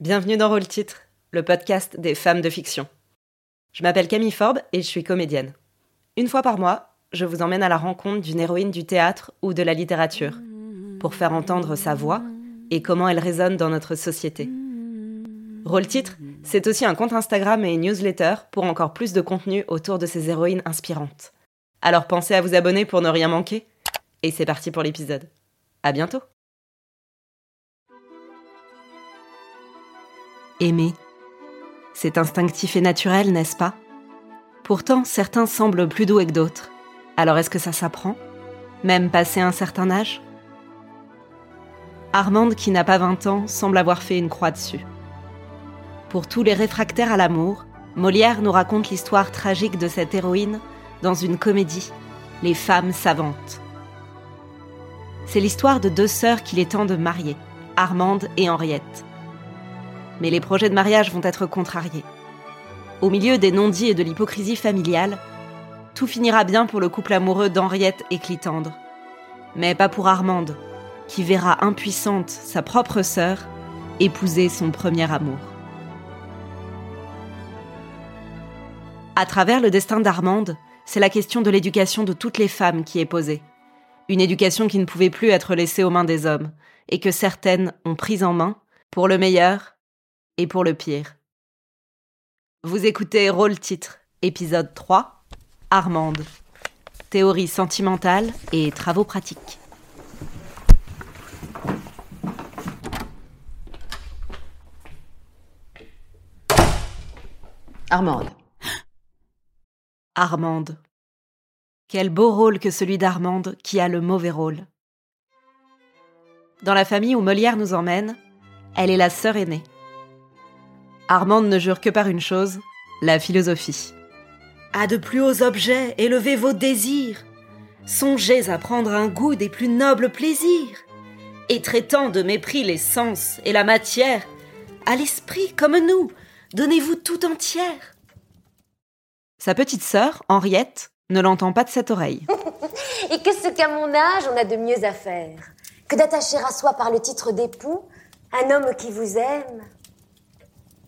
Bienvenue dans Rôle Titre, le podcast des femmes de fiction. Je m'appelle Camille Forbes et je suis comédienne. Une fois par mois, je vous emmène à la rencontre d'une héroïne du théâtre ou de la littérature pour faire entendre sa voix et comment elle résonne dans notre société. Rôle Titre, c'est aussi un compte Instagram et une newsletter pour encore plus de contenu autour de ces héroïnes inspirantes. Alors pensez à vous abonner pour ne rien manquer. Et c'est parti pour l'épisode. À bientôt! Aimer. C'est instinctif et naturel, n'est-ce pas? Pourtant, certains semblent plus doués que d'autres. Alors est-ce que ça s'apprend? Même passé un certain âge? Armande, qui n'a pas 20 ans, semble avoir fait une croix dessus. Pour tous les réfractaires à l'amour, Molière nous raconte l'histoire tragique de cette héroïne dans une comédie, Les femmes savantes. C'est l'histoire de deux sœurs qu'il est temps de marier, Armande et Henriette mais les projets de mariage vont être contrariés. Au milieu des non-dits et de l'hypocrisie familiale, tout finira bien pour le couple amoureux d'Henriette et Clitandre. Mais pas pour Armande, qui verra impuissante sa propre sœur épouser son premier amour. À travers le destin d'Armande, c'est la question de l'éducation de toutes les femmes qui est posée. Une éducation qui ne pouvait plus être laissée aux mains des hommes, et que certaines ont prise en main, pour le meilleur et pour le pire. Vous écoutez Rôle Titre, épisode 3, Armande. Théorie sentimentale et travaux pratiques. Armande. Armande. Quel beau rôle que celui d'Armande qui a le mauvais rôle. Dans la famille où Molière nous emmène, elle est la sœur aînée. Armande ne jure que par une chose, la philosophie. À de plus hauts objets, élevez vos désirs. Songez à prendre un goût des plus nobles plaisirs. Et traitant de mépris les sens et la matière, à l'esprit comme nous, donnez-vous tout entière. Sa petite sœur, Henriette, ne l'entend pas de cette oreille. et qu'est-ce qu'à mon âge on a de mieux à faire que d'attacher à soi par le titre d'époux un homme qui vous aime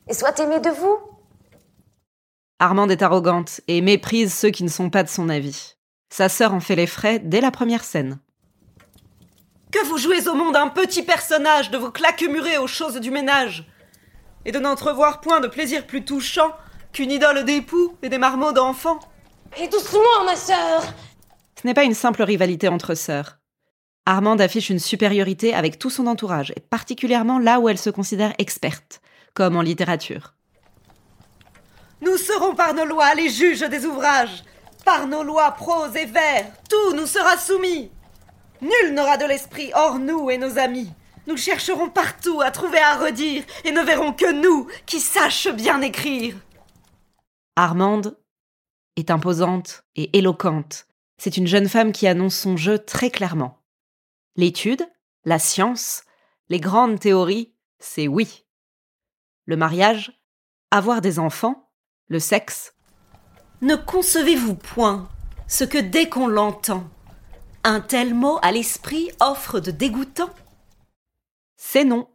et soit aimé de vous. Armande est arrogante et méprise ceux qui ne sont pas de son avis. Sa sœur en fait les frais dès la première scène. Que vous jouez au monde un petit personnage de vos claquemurés aux choses du ménage, et de n'entrevoir point de plaisir plus touchant qu'une idole d'époux et des marmots d'enfants. Et doucement, ma sœur Ce n'est pas une simple rivalité entre sœurs. Armande affiche une supériorité avec tout son entourage, et particulièrement là où elle se considère experte, comme en littérature. Nous serons par nos lois les juges des ouvrages. Par nos lois prose et vers, tout nous sera soumis. Nul n'aura de l'esprit hors nous et nos amis. Nous chercherons partout à trouver à redire et ne verrons que nous qui sachent bien écrire. Armande est imposante et éloquente. C'est une jeune femme qui annonce son jeu très clairement. L'étude, la science, les grandes théories, c'est oui le mariage, avoir des enfants, le sexe. Ne concevez-vous point ce que dès qu'on l'entend, un tel mot à l'esprit offre de dégoûtant? C'est non.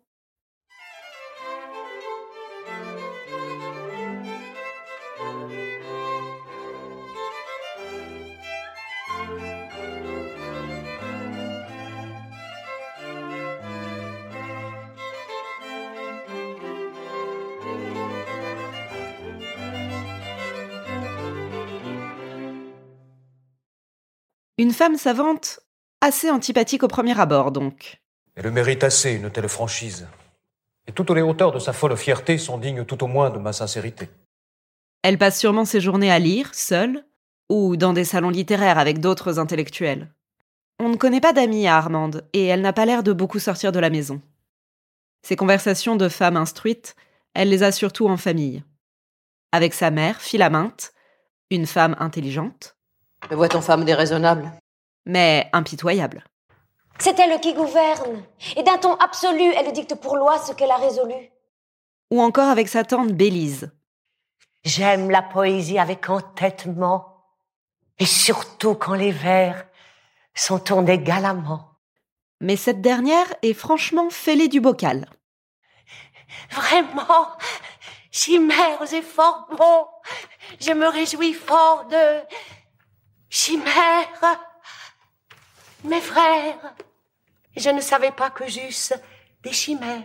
Une femme savante, assez antipathique au premier abord, donc. Elle mérite assez, une telle franchise. Et toutes les hauteurs de sa folle fierté sont dignes tout au moins de ma sincérité. Elle passe sûrement ses journées à lire, seule, ou dans des salons littéraires avec d'autres intellectuels. On ne connaît pas d'amis à Armande, et elle n'a pas l'air de beaucoup sortir de la maison. Ses conversations de femme instruite, elle les a surtout en famille. Avec sa mère, Philaminte, une femme intelligente, me voit-on femme déraisonnable Mais impitoyable. C'est elle qui gouverne, et d'un ton absolu, elle dicte pour loi ce qu'elle a résolu. Ou encore avec sa tante Bélise. J'aime la poésie avec entêtement, et surtout quand les vers sont tournés galamment. Mais cette dernière est franchement fêlée du bocal. Vraiment, chimères et fort bon. Je me réjouis fort de chimères. Mes frères, je ne savais pas que j'eusse des chimères.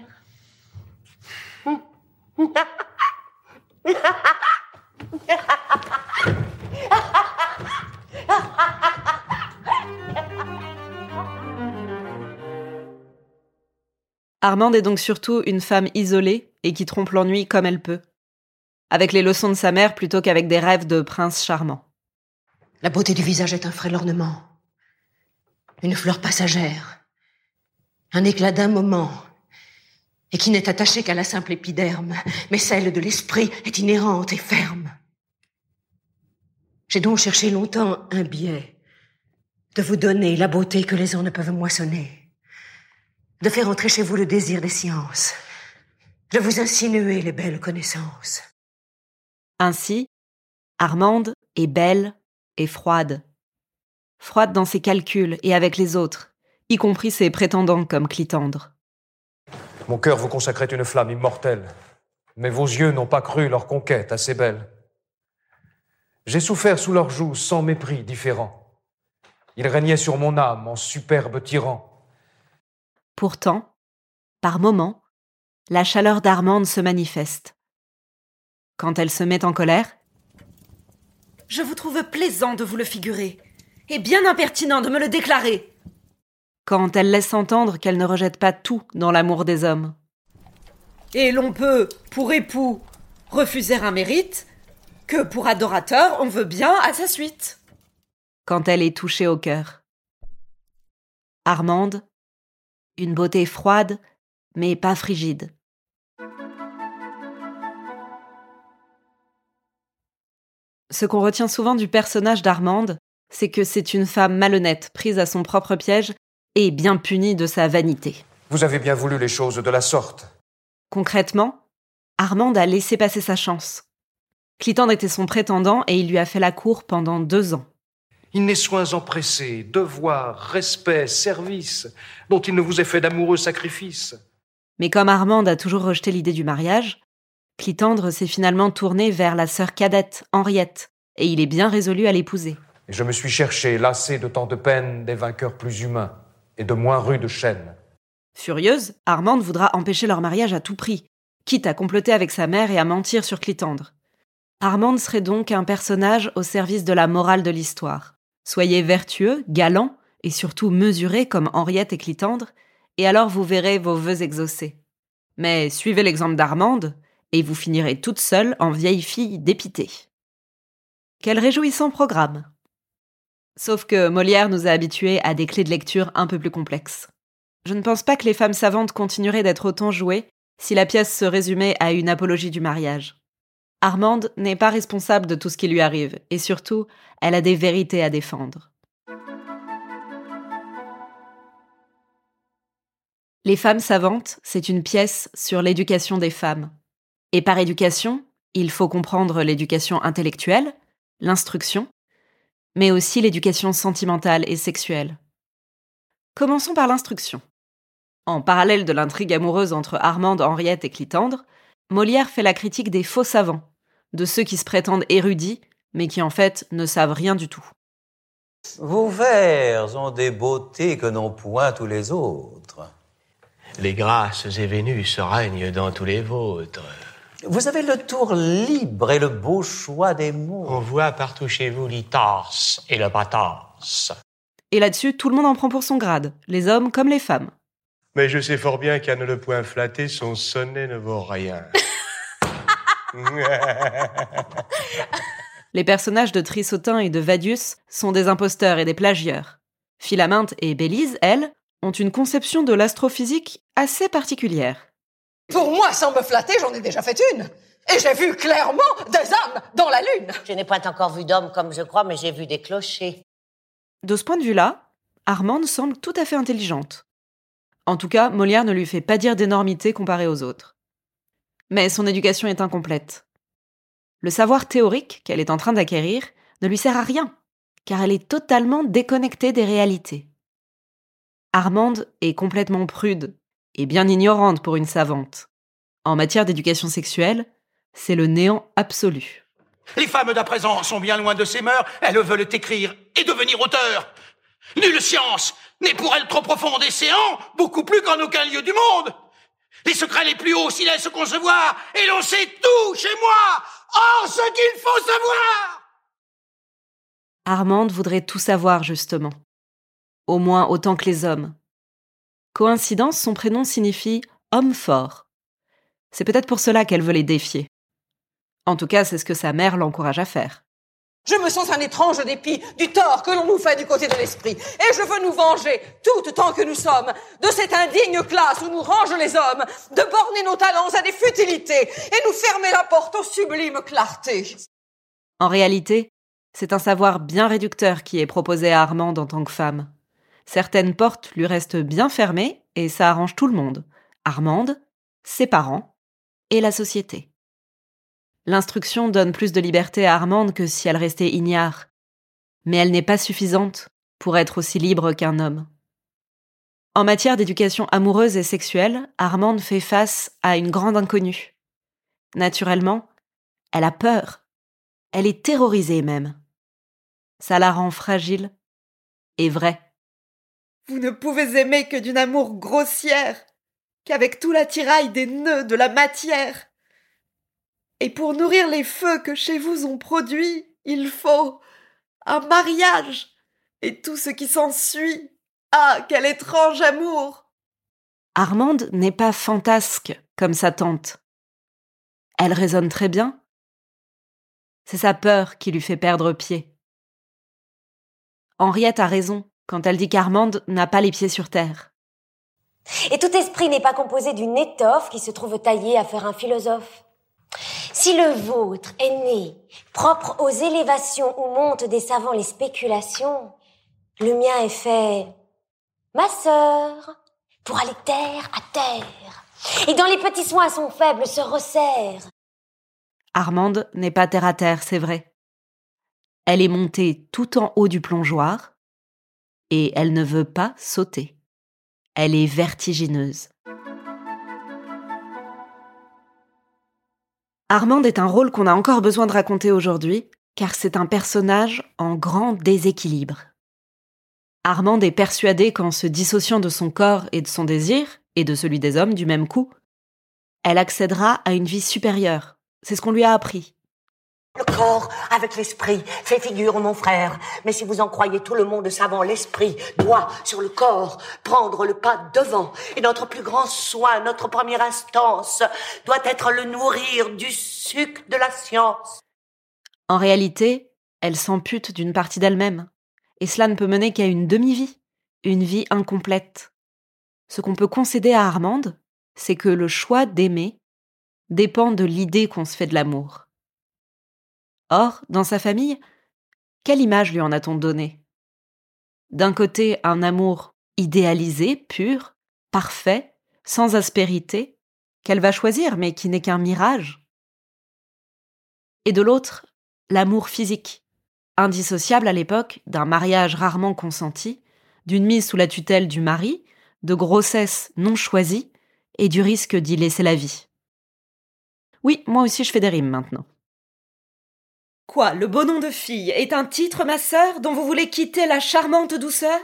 Armande est donc surtout une femme isolée et qui trompe l'ennui comme elle peut. Avec les leçons de sa mère plutôt qu'avec des rêves de prince charmant. La beauté du visage est un frêle ornement. Une fleur passagère. Un éclat d'un moment. Et qui n'est attachée qu'à la simple épiderme. Mais celle de l'esprit est inhérente et ferme. J'ai donc cherché longtemps un biais. De vous donner la beauté que les ans ne peuvent moissonner. De faire entrer chez vous le désir des sciences. De vous insinuer les belles connaissances. Ainsi, Armande est belle et froide. Froide dans ses calculs et avec les autres, y compris ses prétendants comme Clitandre. Mon cœur vous consacrait une flamme immortelle, mais vos yeux n'ont pas cru leur conquête assez belle. J'ai souffert sous leurs joues sans mépris différent. Ils régnaient sur mon âme en superbe tyran. Pourtant, par moments, la chaleur d'Armande se manifeste. Quand elle se met en colère, Je vous trouve plaisant de vous le figurer, et bien impertinent de me le déclarer. quand elle laisse entendre qu'elle ne rejette pas tout dans l'amour des hommes, Et l'on peut, pour époux, refuser un mérite, que pour adorateur on veut bien à sa suite. quand elle est touchée au cœur. Armande, une beauté froide, mais pas frigide. Ce qu'on retient souvent du personnage d'Armande, c'est que c'est une femme malhonnête, prise à son propre piège et bien punie de sa vanité. Vous avez bien voulu les choses de la sorte. Concrètement, Armande a laissé passer sa chance. Clitandre était son prétendant et il lui a fait la cour pendant deux ans. Il n'est soins empressés, devoirs, respect, service, dont il ne vous est fait d'amoureux sacrifices. Mais comme Armande a toujours rejeté l'idée du mariage, Clitandre s'est finalement tourné vers la sœur cadette, Henriette, et il est bien résolu à l'épouser. Et je me suis cherché, lassé de tant de peines, des vainqueurs plus humains et de moins rudes chaînes. Furieuse, Armande voudra empêcher leur mariage à tout prix, quitte à comploter avec sa mère et à mentir sur Clitandre. Armande serait donc un personnage au service de la morale de l'histoire. Soyez vertueux, galant et surtout mesuré comme Henriette et Clitandre, et alors vous verrez vos vœux exaucés. Mais suivez l'exemple d'Armande, et vous finirez toute seule en vieille fille dépitée. Quel réjouissant programme Sauf que Molière nous a habitués à des clés de lecture un peu plus complexes. Je ne pense pas que les femmes savantes continueraient d'être autant jouées si la pièce se résumait à une apologie du mariage. Armande n'est pas responsable de tout ce qui lui arrive, et surtout, elle a des vérités à défendre. Les femmes savantes, c'est une pièce sur l'éducation des femmes. Et par éducation, il faut comprendre l'éducation intellectuelle, l'instruction, mais aussi l'éducation sentimentale et sexuelle. Commençons par l'instruction. En parallèle de l'intrigue amoureuse entre Armande, Henriette et Clitandre, Molière fait la critique des faux savants, de ceux qui se prétendent érudits, mais qui en fait ne savent rien du tout. Vos vers ont des beautés que n'ont point tous les autres. Les grâces et Vénus règnent dans tous les vôtres. Vous avez le tour libre et le beau choix des mots. On voit partout chez vous l'itas et le patas. Et là-dessus, tout le monde en prend pour son grade, les hommes comme les femmes. Mais je sais fort bien qu'à ne le point flatter, son sonnet ne vaut rien. Les personnages de Trissotin et de Vadius sont des imposteurs et des plagieurs. Philaminte et Bélise, elles, ont une conception de l'astrophysique assez particulière. Pour moi, sans me flatter, j'en ai déjà fait une. Et j'ai vu clairement des âmes dans la lune. Je n'ai point encore vu d'homme comme je crois, mais j'ai vu des clochers. De ce point de vue-là, Armande semble tout à fait intelligente. En tout cas, Molière ne lui fait pas dire d'énormité comparée aux autres. Mais son éducation est incomplète. Le savoir théorique qu'elle est en train d'acquérir ne lui sert à rien, car elle est totalement déconnectée des réalités. Armande est complètement prude et bien ignorante pour une savante. En matière d'éducation sexuelle, c'est le néant absolu. Les femmes d'à présent sont bien loin de ces mœurs, elles veulent écrire et devenir auteurs. Nulle science n'est pour elles trop profonde et séant, beaucoup plus qu'en aucun lieu du monde. Les secrets les plus hauts s'y laissent concevoir, et l'on sait tout chez moi. Or, ce qu'il faut savoir Armande voudrait tout savoir, justement. Au moins autant que les hommes. Coïncidence, son prénom signifie homme fort. C'est peut-être pour cela qu'elle veut les défier. En tout cas, c'est ce que sa mère l'encourage à faire. Je me sens un étrange dépit du tort que l'on nous fait du côté de l'esprit, et je veux nous venger, tout tant que nous sommes, de cette indigne classe où nous rangent les hommes, de borner nos talents à des futilités, et nous fermer la porte aux sublimes clartés. En réalité, c'est un savoir bien réducteur qui est proposé à Armande en tant que femme. Certaines portes lui restent bien fermées, et ça arrange tout le monde. Armande, ses parents, et la société. L'instruction donne plus de liberté à Armande que si elle restait ignare. Mais elle n'est pas suffisante pour être aussi libre qu'un homme. En matière d'éducation amoureuse et sexuelle, Armande fait face à une grande inconnue. Naturellement, elle a peur. Elle est terrorisée même. Ça la rend fragile et vraie. Vous ne pouvez aimer que d'une amour grossière, qu'avec tout l'attirail des nœuds de la matière. Et pour nourrir les feux que chez vous ont produits, il faut un mariage et tout ce qui s'ensuit. Ah, quel étrange amour Armande n'est pas fantasque comme sa tante. Elle raisonne très bien. C'est sa peur qui lui fait perdre pied. Henriette a raison quand elle dit qu'Armande n'a pas les pieds sur terre. Et tout esprit n'est pas composé d'une étoffe qui se trouve taillée à faire un philosophe. Si le vôtre est né, propre aux élévations où montent des savants les spéculations, le mien est fait, ma sœur, pour aller terre à terre, et dans les petits soins son faible se resserre. Armande n'est pas terre à terre, c'est vrai. Elle est montée tout en haut du plongeoir, et elle ne veut pas sauter. Elle est vertigineuse. Armande est un rôle qu'on a encore besoin de raconter aujourd'hui, car c'est un personnage en grand déséquilibre. Armande est persuadée qu'en se dissociant de son corps et de son désir, et de celui des hommes du même coup, elle accédera à une vie supérieure. C'est ce qu'on lui a appris. Le corps avec l'esprit fait figure, mon frère. Mais si vous en croyez tout le monde savant, l'esprit doit, sur le corps, prendre le pas devant. Et notre plus grand soin, notre première instance, doit être le nourrir du suc de la science. En réalité, elle s'ampute d'une partie d'elle-même. Et cela ne peut mener qu'à une demi-vie, une vie incomplète. Ce qu'on peut concéder à Armande, c'est que le choix d'aimer dépend de l'idée qu'on se fait de l'amour. Or, dans sa famille, quelle image lui en a-t-on donné D'un côté, un amour idéalisé, pur, parfait, sans aspérité, qu'elle va choisir, mais qui n'est qu'un mirage. Et de l'autre, l'amour physique, indissociable à l'époque d'un mariage rarement consenti, d'une mise sous la tutelle du mari, de grossesse non choisie et du risque d'y laisser la vie. Oui, moi aussi je fais des rimes maintenant. Le beau nom de fille est un titre, ma sœur, dont vous voulez quitter la charmante douceur?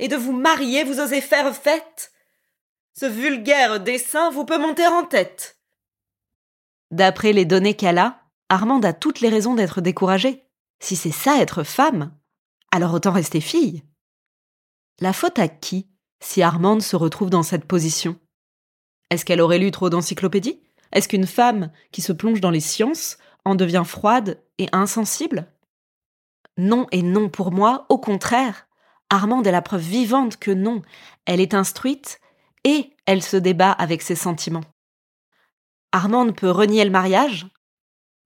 Et de vous marier, vous osez faire fête? Ce vulgaire dessin vous peut monter en tête. D'après les données qu'elle a, Armande a toutes les raisons d'être découragée. Si c'est ça être femme, alors autant rester fille. La faute à qui si Armande se retrouve dans cette position? Est-ce qu'elle aurait lu trop d'encyclopédies? Est-ce qu'une femme qui se plonge dans les sciences en devient froide et insensible? Non et non pour moi, au contraire. Armande est la preuve vivante que non, elle est instruite et elle se débat avec ses sentiments. Armande peut renier le mariage,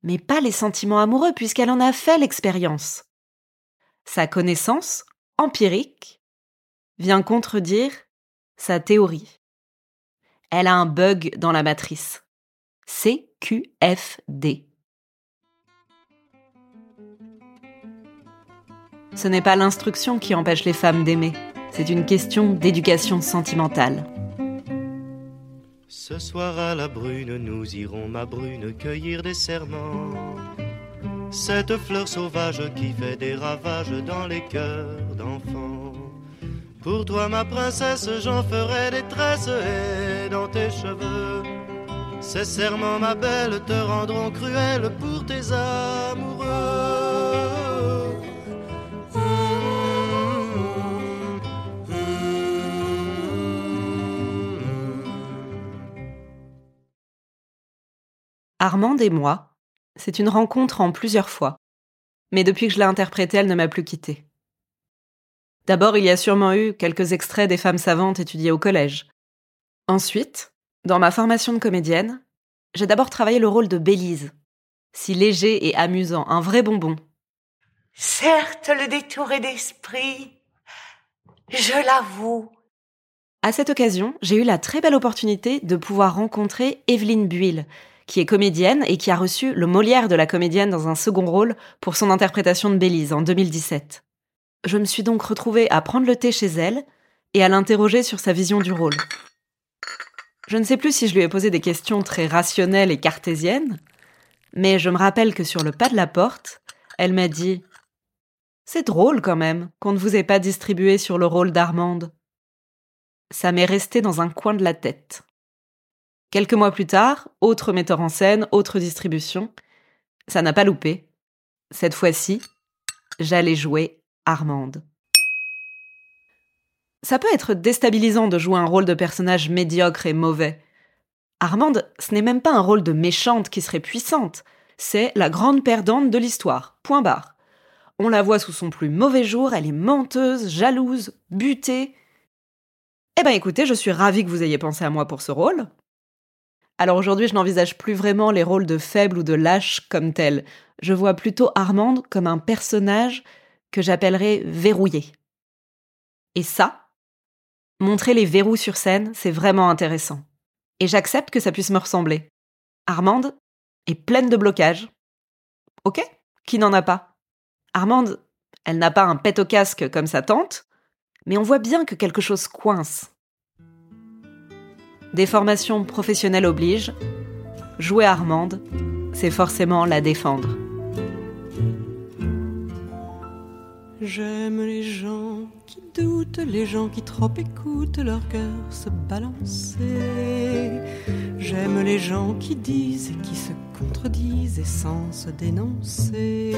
mais pas les sentiments amoureux puisqu'elle en a fait l'expérience. Sa connaissance, empirique, vient contredire sa théorie. Elle a un bug dans la matrice. CQFD. Ce n'est pas l'instruction qui empêche les femmes d'aimer, c'est une question d'éducation sentimentale. Ce soir à la brune, nous irons, ma brune, cueillir des serments. Cette fleur sauvage qui fait des ravages dans les cœurs d'enfants. Pour toi, ma princesse, j'en ferai des tresses et dans tes cheveux. Ces serments, ma belle, te rendront cruelle pour tes amoureux. Armande et moi, c'est une rencontre en plusieurs fois. Mais depuis que je l'ai interprétée, elle ne m'a plus quittée. D'abord, il y a sûrement eu quelques extraits des femmes savantes étudiées au collège. Ensuite, dans ma formation de comédienne, j'ai d'abord travaillé le rôle de Bélise. Si léger et amusant, un vrai bonbon. Certes, le détour est d'esprit. Je l'avoue. À cette occasion, j'ai eu la très belle opportunité de pouvoir rencontrer Evelyne Buil, qui est comédienne et qui a reçu le Molière de la comédienne dans un second rôle pour son interprétation de Bélise en 2017. Je me suis donc retrouvée à prendre le thé chez elle et à l'interroger sur sa vision du rôle. Je ne sais plus si je lui ai posé des questions très rationnelles et cartésiennes, mais je me rappelle que sur le pas de la porte, elle m'a dit C'est drôle quand même qu'on ne vous ait pas distribué sur le rôle d'Armande. Ça m'est resté dans un coin de la tête. Quelques mois plus tard, autre metteur en scène, autre distribution. Ça n'a pas loupé. Cette fois-ci, j'allais jouer Armande. Ça peut être déstabilisant de jouer un rôle de personnage médiocre et mauvais. Armande, ce n'est même pas un rôle de méchante qui serait puissante, c'est la grande perdante de l'histoire. Point barre. On la voit sous son plus mauvais jour, elle est menteuse, jalouse, butée. Eh ben écoutez, je suis ravie que vous ayez pensé à moi pour ce rôle. Alors aujourd'hui, je n'envisage plus vraiment les rôles de faible ou de lâche comme tels. Je vois plutôt Armande comme un personnage que j'appellerais verrouillé. Et ça, montrer les verrous sur scène, c'est vraiment intéressant. Et j'accepte que ça puisse me ressembler. Armande est pleine de blocages. Ok, qui n'en a pas? Armande, elle n'a pas un pet au casque comme sa tante, mais on voit bien que quelque chose coince. Des formations professionnelles obligent. Jouer Armande, c'est forcément la défendre. J'aime les gens qui doutent, les gens qui trop écoutent leur cœur se balancer. J'aime les gens qui disent et qui se contredisent et sans se dénoncer.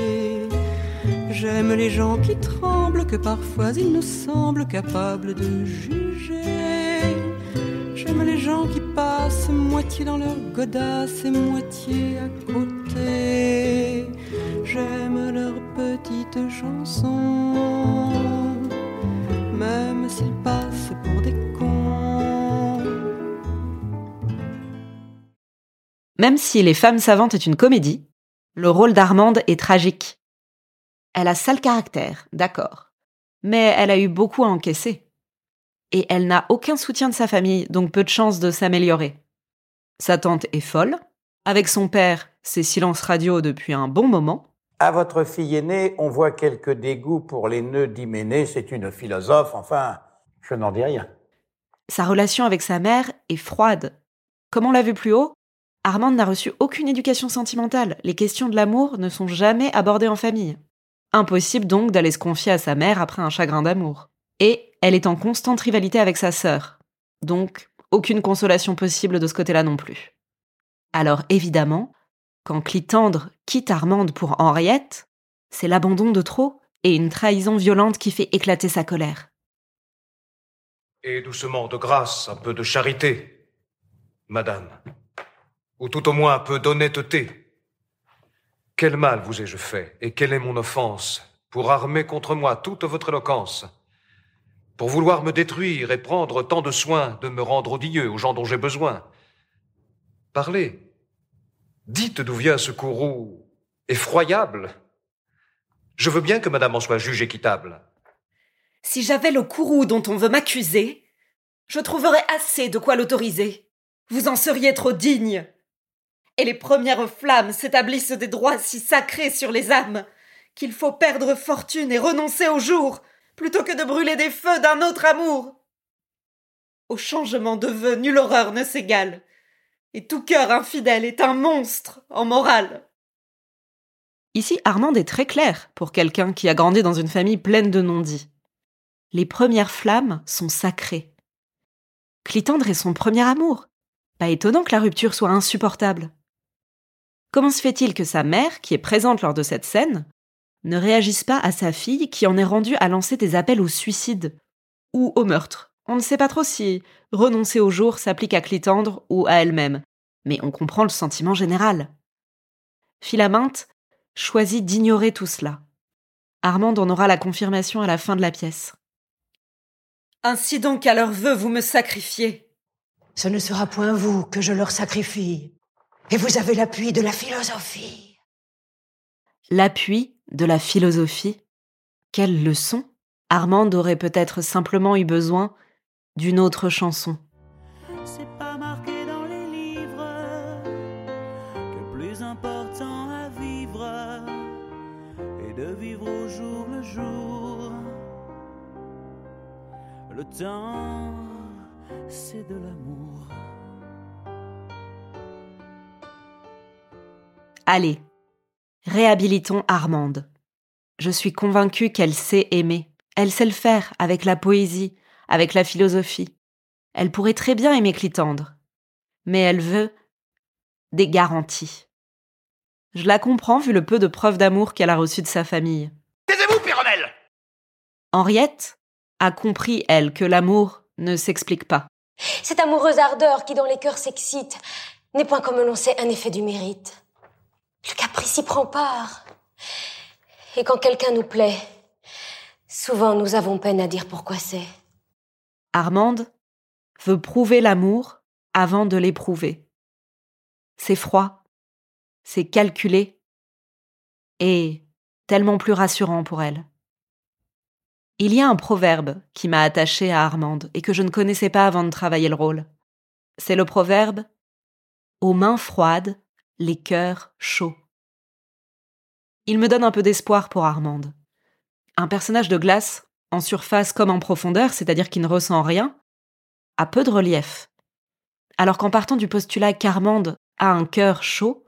J'aime les gens qui tremblent, que parfois ils nous semblent capables de juger. J'aime les gens qui passent moitié dans leur godasse et moitié à côté. J'aime leurs petites chansons, même s'ils passent pour des cons. Même si Les Femmes Savantes est une comédie, le rôle d'Armande est tragique. Elle a sale caractère, d'accord. Mais elle a eu beaucoup à encaisser. Et elle n'a aucun soutien de sa famille, donc peu de chances de s'améliorer. Sa tante est folle. Avec son père, c'est silence radio depuis un bon moment. À votre fille aînée, on voit quelques dégoûts pour les nœuds d'Hyménée. C'est une philosophe, enfin, je n'en dis rien. Sa relation avec sa mère est froide. Comme on l'a vu plus haut, Armande n'a reçu aucune éducation sentimentale. Les questions de l'amour ne sont jamais abordées en famille. Impossible donc d'aller se confier à sa mère après un chagrin d'amour. Et elle est en constante rivalité avec sa sœur. Donc, aucune consolation possible de ce côté-là non plus. Alors évidemment, quand Clitandre quitte Armande pour Henriette, c'est l'abandon de trop et une trahison violente qui fait éclater sa colère. Et doucement, de grâce, un peu de charité, madame. Ou tout au moins un peu d'honnêteté. Quel mal vous ai-je fait, et quelle est mon offense, pour armer contre moi toute votre éloquence Pour vouloir me détruire et prendre tant de soin de me rendre odieux aux gens dont j'ai besoin Parlez. Dites d'où vient ce courroux effroyable. Je veux bien que madame en soit juge équitable. Si j'avais le courroux dont on veut m'accuser, je trouverais assez de quoi l'autoriser. Vous en seriez trop digne. Et les premières flammes s'établissent des droits si sacrés sur les âmes qu'il faut perdre fortune et renoncer au jour plutôt que de brûler des feux d'un autre amour. Au changement de vœux, nulle horreur ne s'égale. Et tout cœur infidèle est un monstre en morale. Ici, Armande est très claire pour quelqu'un qui a grandi dans une famille pleine de non-dits. Les premières flammes sont sacrées. Clitandre est son premier amour. Pas étonnant que la rupture soit insupportable. Comment se fait-il que sa mère, qui est présente lors de cette scène, ne réagisse pas à sa fille qui en est rendue à lancer des appels au suicide ou au meurtre On ne sait pas trop si renoncer au jour s'applique à Clitandre ou à elle-même, mais on comprend le sentiment général. Philaminte choisit d'ignorer tout cela. Armande en aura la confirmation à la fin de la pièce. Ainsi donc à leur vœu vous me sacrifiez. Ce ne sera point vous que je leur sacrifie. Et vous avez l'appui de la philosophie. L'appui de la philosophie Quelle leçon Armande aurait peut-être simplement eu besoin d'une autre chanson. C'est pas marqué dans les livres que plus important à vivre est de vivre au jour le jour. Le temps, c'est de l'amour. Allez, réhabilitons Armande. Je suis convaincue qu'elle sait aimer. Elle sait le faire avec la poésie, avec la philosophie. Elle pourrait très bien aimer Clitandre. Mais elle veut des garanties. Je la comprends vu le peu de preuves d'amour qu'elle a reçues de sa famille. Taisez-vous, Péronnelle Henriette a compris, elle, que l'amour ne s'explique pas. Cette amoureuse ardeur qui dans les cœurs s'excite n'est point comme l'on sait un effet du mérite. Le caprice y prend part. Et quand quelqu'un nous plaît, souvent nous avons peine à dire pourquoi c'est. Armande veut prouver l'amour avant de l'éprouver. C'est froid, c'est calculé et tellement plus rassurant pour elle. Il y a un proverbe qui m'a attaché à Armande et que je ne connaissais pas avant de travailler le rôle. C'est le proverbe Aux mains froides, les cœurs chauds. Il me donne un peu d'espoir pour Armande. Un personnage de glace, en surface comme en profondeur, c'est-à-dire qui ne ressent rien, a peu de relief. Alors qu'en partant du postulat qu'Armande a un cœur chaud,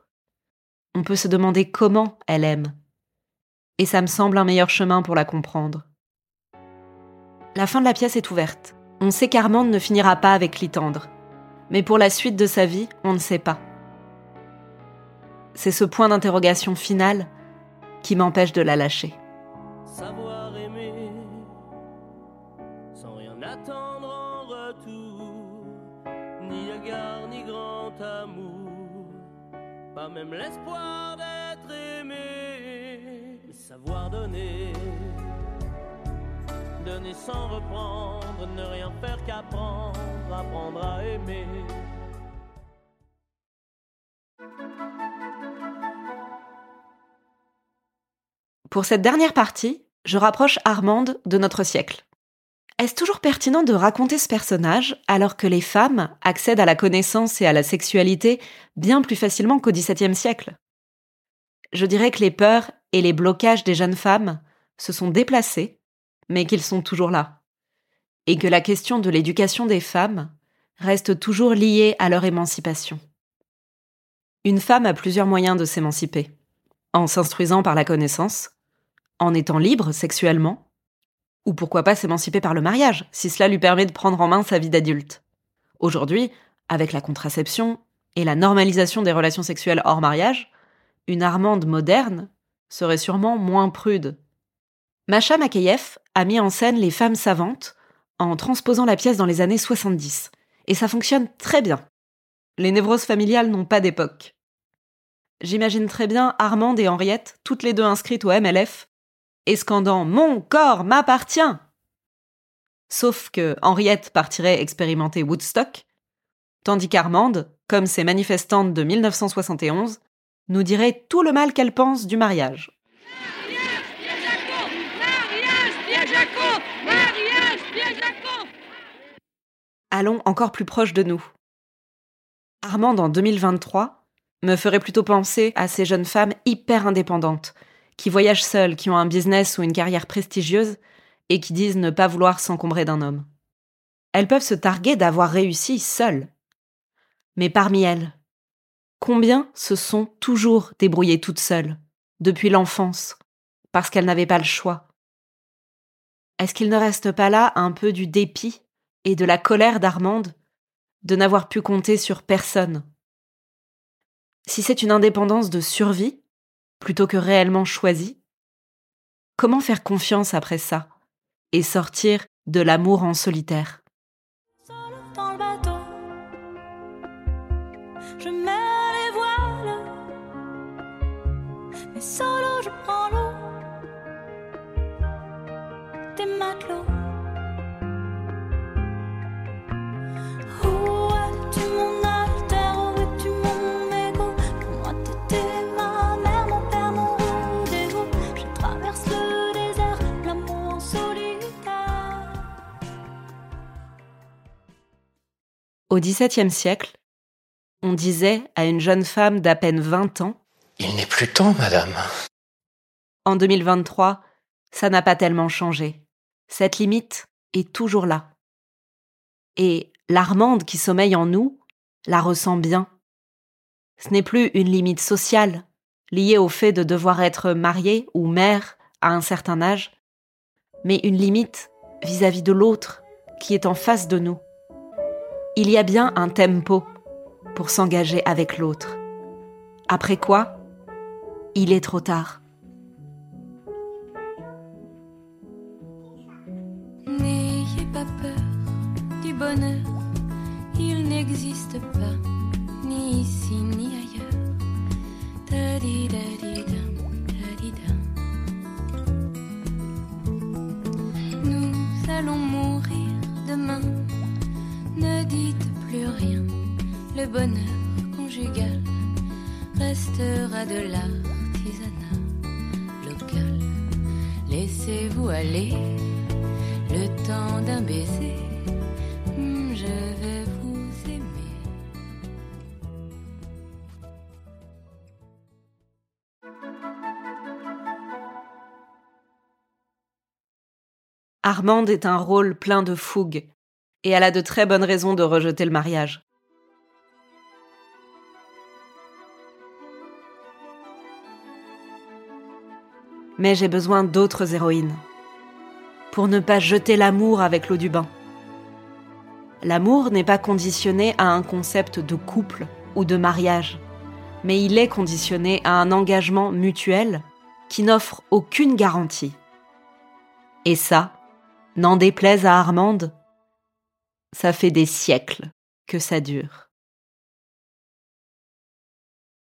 on peut se demander comment elle aime. Et ça me semble un meilleur chemin pour la comprendre. La fin de la pièce est ouverte. On sait qu'Armande ne finira pas avec Clitandre. Mais pour la suite de sa vie, on ne sait pas. C'est ce point d'interrogation final qui m'empêche de la lâcher. Savoir aimer sans rien attendre en retour, ni égard ni grand amour, pas même l'espoir d'être aimé, savoir donner, donner sans reprendre, ne rien faire qu'apprendre, apprendre à aimer. Pour cette dernière partie, je rapproche Armande de notre siècle. Est-ce toujours pertinent de raconter ce personnage alors que les femmes accèdent à la connaissance et à la sexualité bien plus facilement qu'au XVIIe siècle? Je dirais que les peurs et les blocages des jeunes femmes se sont déplacés, mais qu'ils sont toujours là. Et que la question de l'éducation des femmes reste toujours liée à leur émancipation. Une femme a plusieurs moyens de s'émanciper. En s'instruisant par la connaissance, en étant libre sexuellement, ou pourquoi pas s'émanciper par le mariage, si cela lui permet de prendre en main sa vie d'adulte. Aujourd'hui, avec la contraception et la normalisation des relations sexuelles hors mariage, une Armande moderne serait sûrement moins prude. Macha Makeyev a mis en scène les femmes savantes en transposant la pièce dans les années 70, et ça fonctionne très bien. Les névroses familiales n'ont pas d'époque. J'imagine très bien Armande et Henriette, toutes les deux inscrites au MLF, et scandant Mon corps m'appartient Sauf que Henriette partirait expérimenter Woodstock, tandis qu'Armande, comme ces manifestantes de 1971, nous dirait tout le mal qu'elle pense du mariage. Allons encore plus proche de nous. Armande en 2023 me ferait plutôt penser à ces jeunes femmes hyper indépendantes, qui voyagent seules, qui ont un business ou une carrière prestigieuse et qui disent ne pas vouloir s'encombrer d'un homme. Elles peuvent se targuer d'avoir réussi seules. Mais parmi elles, Combien se sont toujours débrouillées toutes seules, depuis l'enfance, parce qu'elles n'avaient pas le choix? Est-ce qu'il ne reste pas là un peu du dépit et de la colère d'Armande de n'avoir pu compter sur personne? Si c'est une indépendance de survie, plutôt que réellement choisie, comment faire confiance après ça et sortir de l'amour en solitaire? Solo je prends l'eau. Des matelots. Au XVIIe siècle, on disait à une jeune femme d'à peine 20 ans Il n'est plus temps, madame. En 2023, ça n'a pas tellement changé. Cette limite est toujours là. Et l'Armande qui sommeille en nous la ressent bien. Ce n'est plus une limite sociale, liée au fait de devoir être mariée ou mère à un certain âge, mais une limite vis-à-vis de l'autre qui est en face de nous. Il y a bien un tempo pour s'engager avec l'autre. Après quoi, il est trop tard. N'ayez pas peur du bonheur, il n'existe pas, ni ici ni ailleurs. Nous allons mourir demain, Le bonheur conjugal restera de l'artisanat local. Laissez-vous aller le temps d'un baiser. Hmm, Je vais vous aimer. Armande est un rôle plein de fougue, et elle a de très bonnes raisons de rejeter le mariage. Mais j'ai besoin d'autres héroïnes, pour ne pas jeter l'amour avec l'eau du bain. L'amour n'est pas conditionné à un concept de couple ou de mariage, mais il est conditionné à un engagement mutuel qui n'offre aucune garantie. Et ça, n'en déplaise à Armande, ça fait des siècles que ça dure.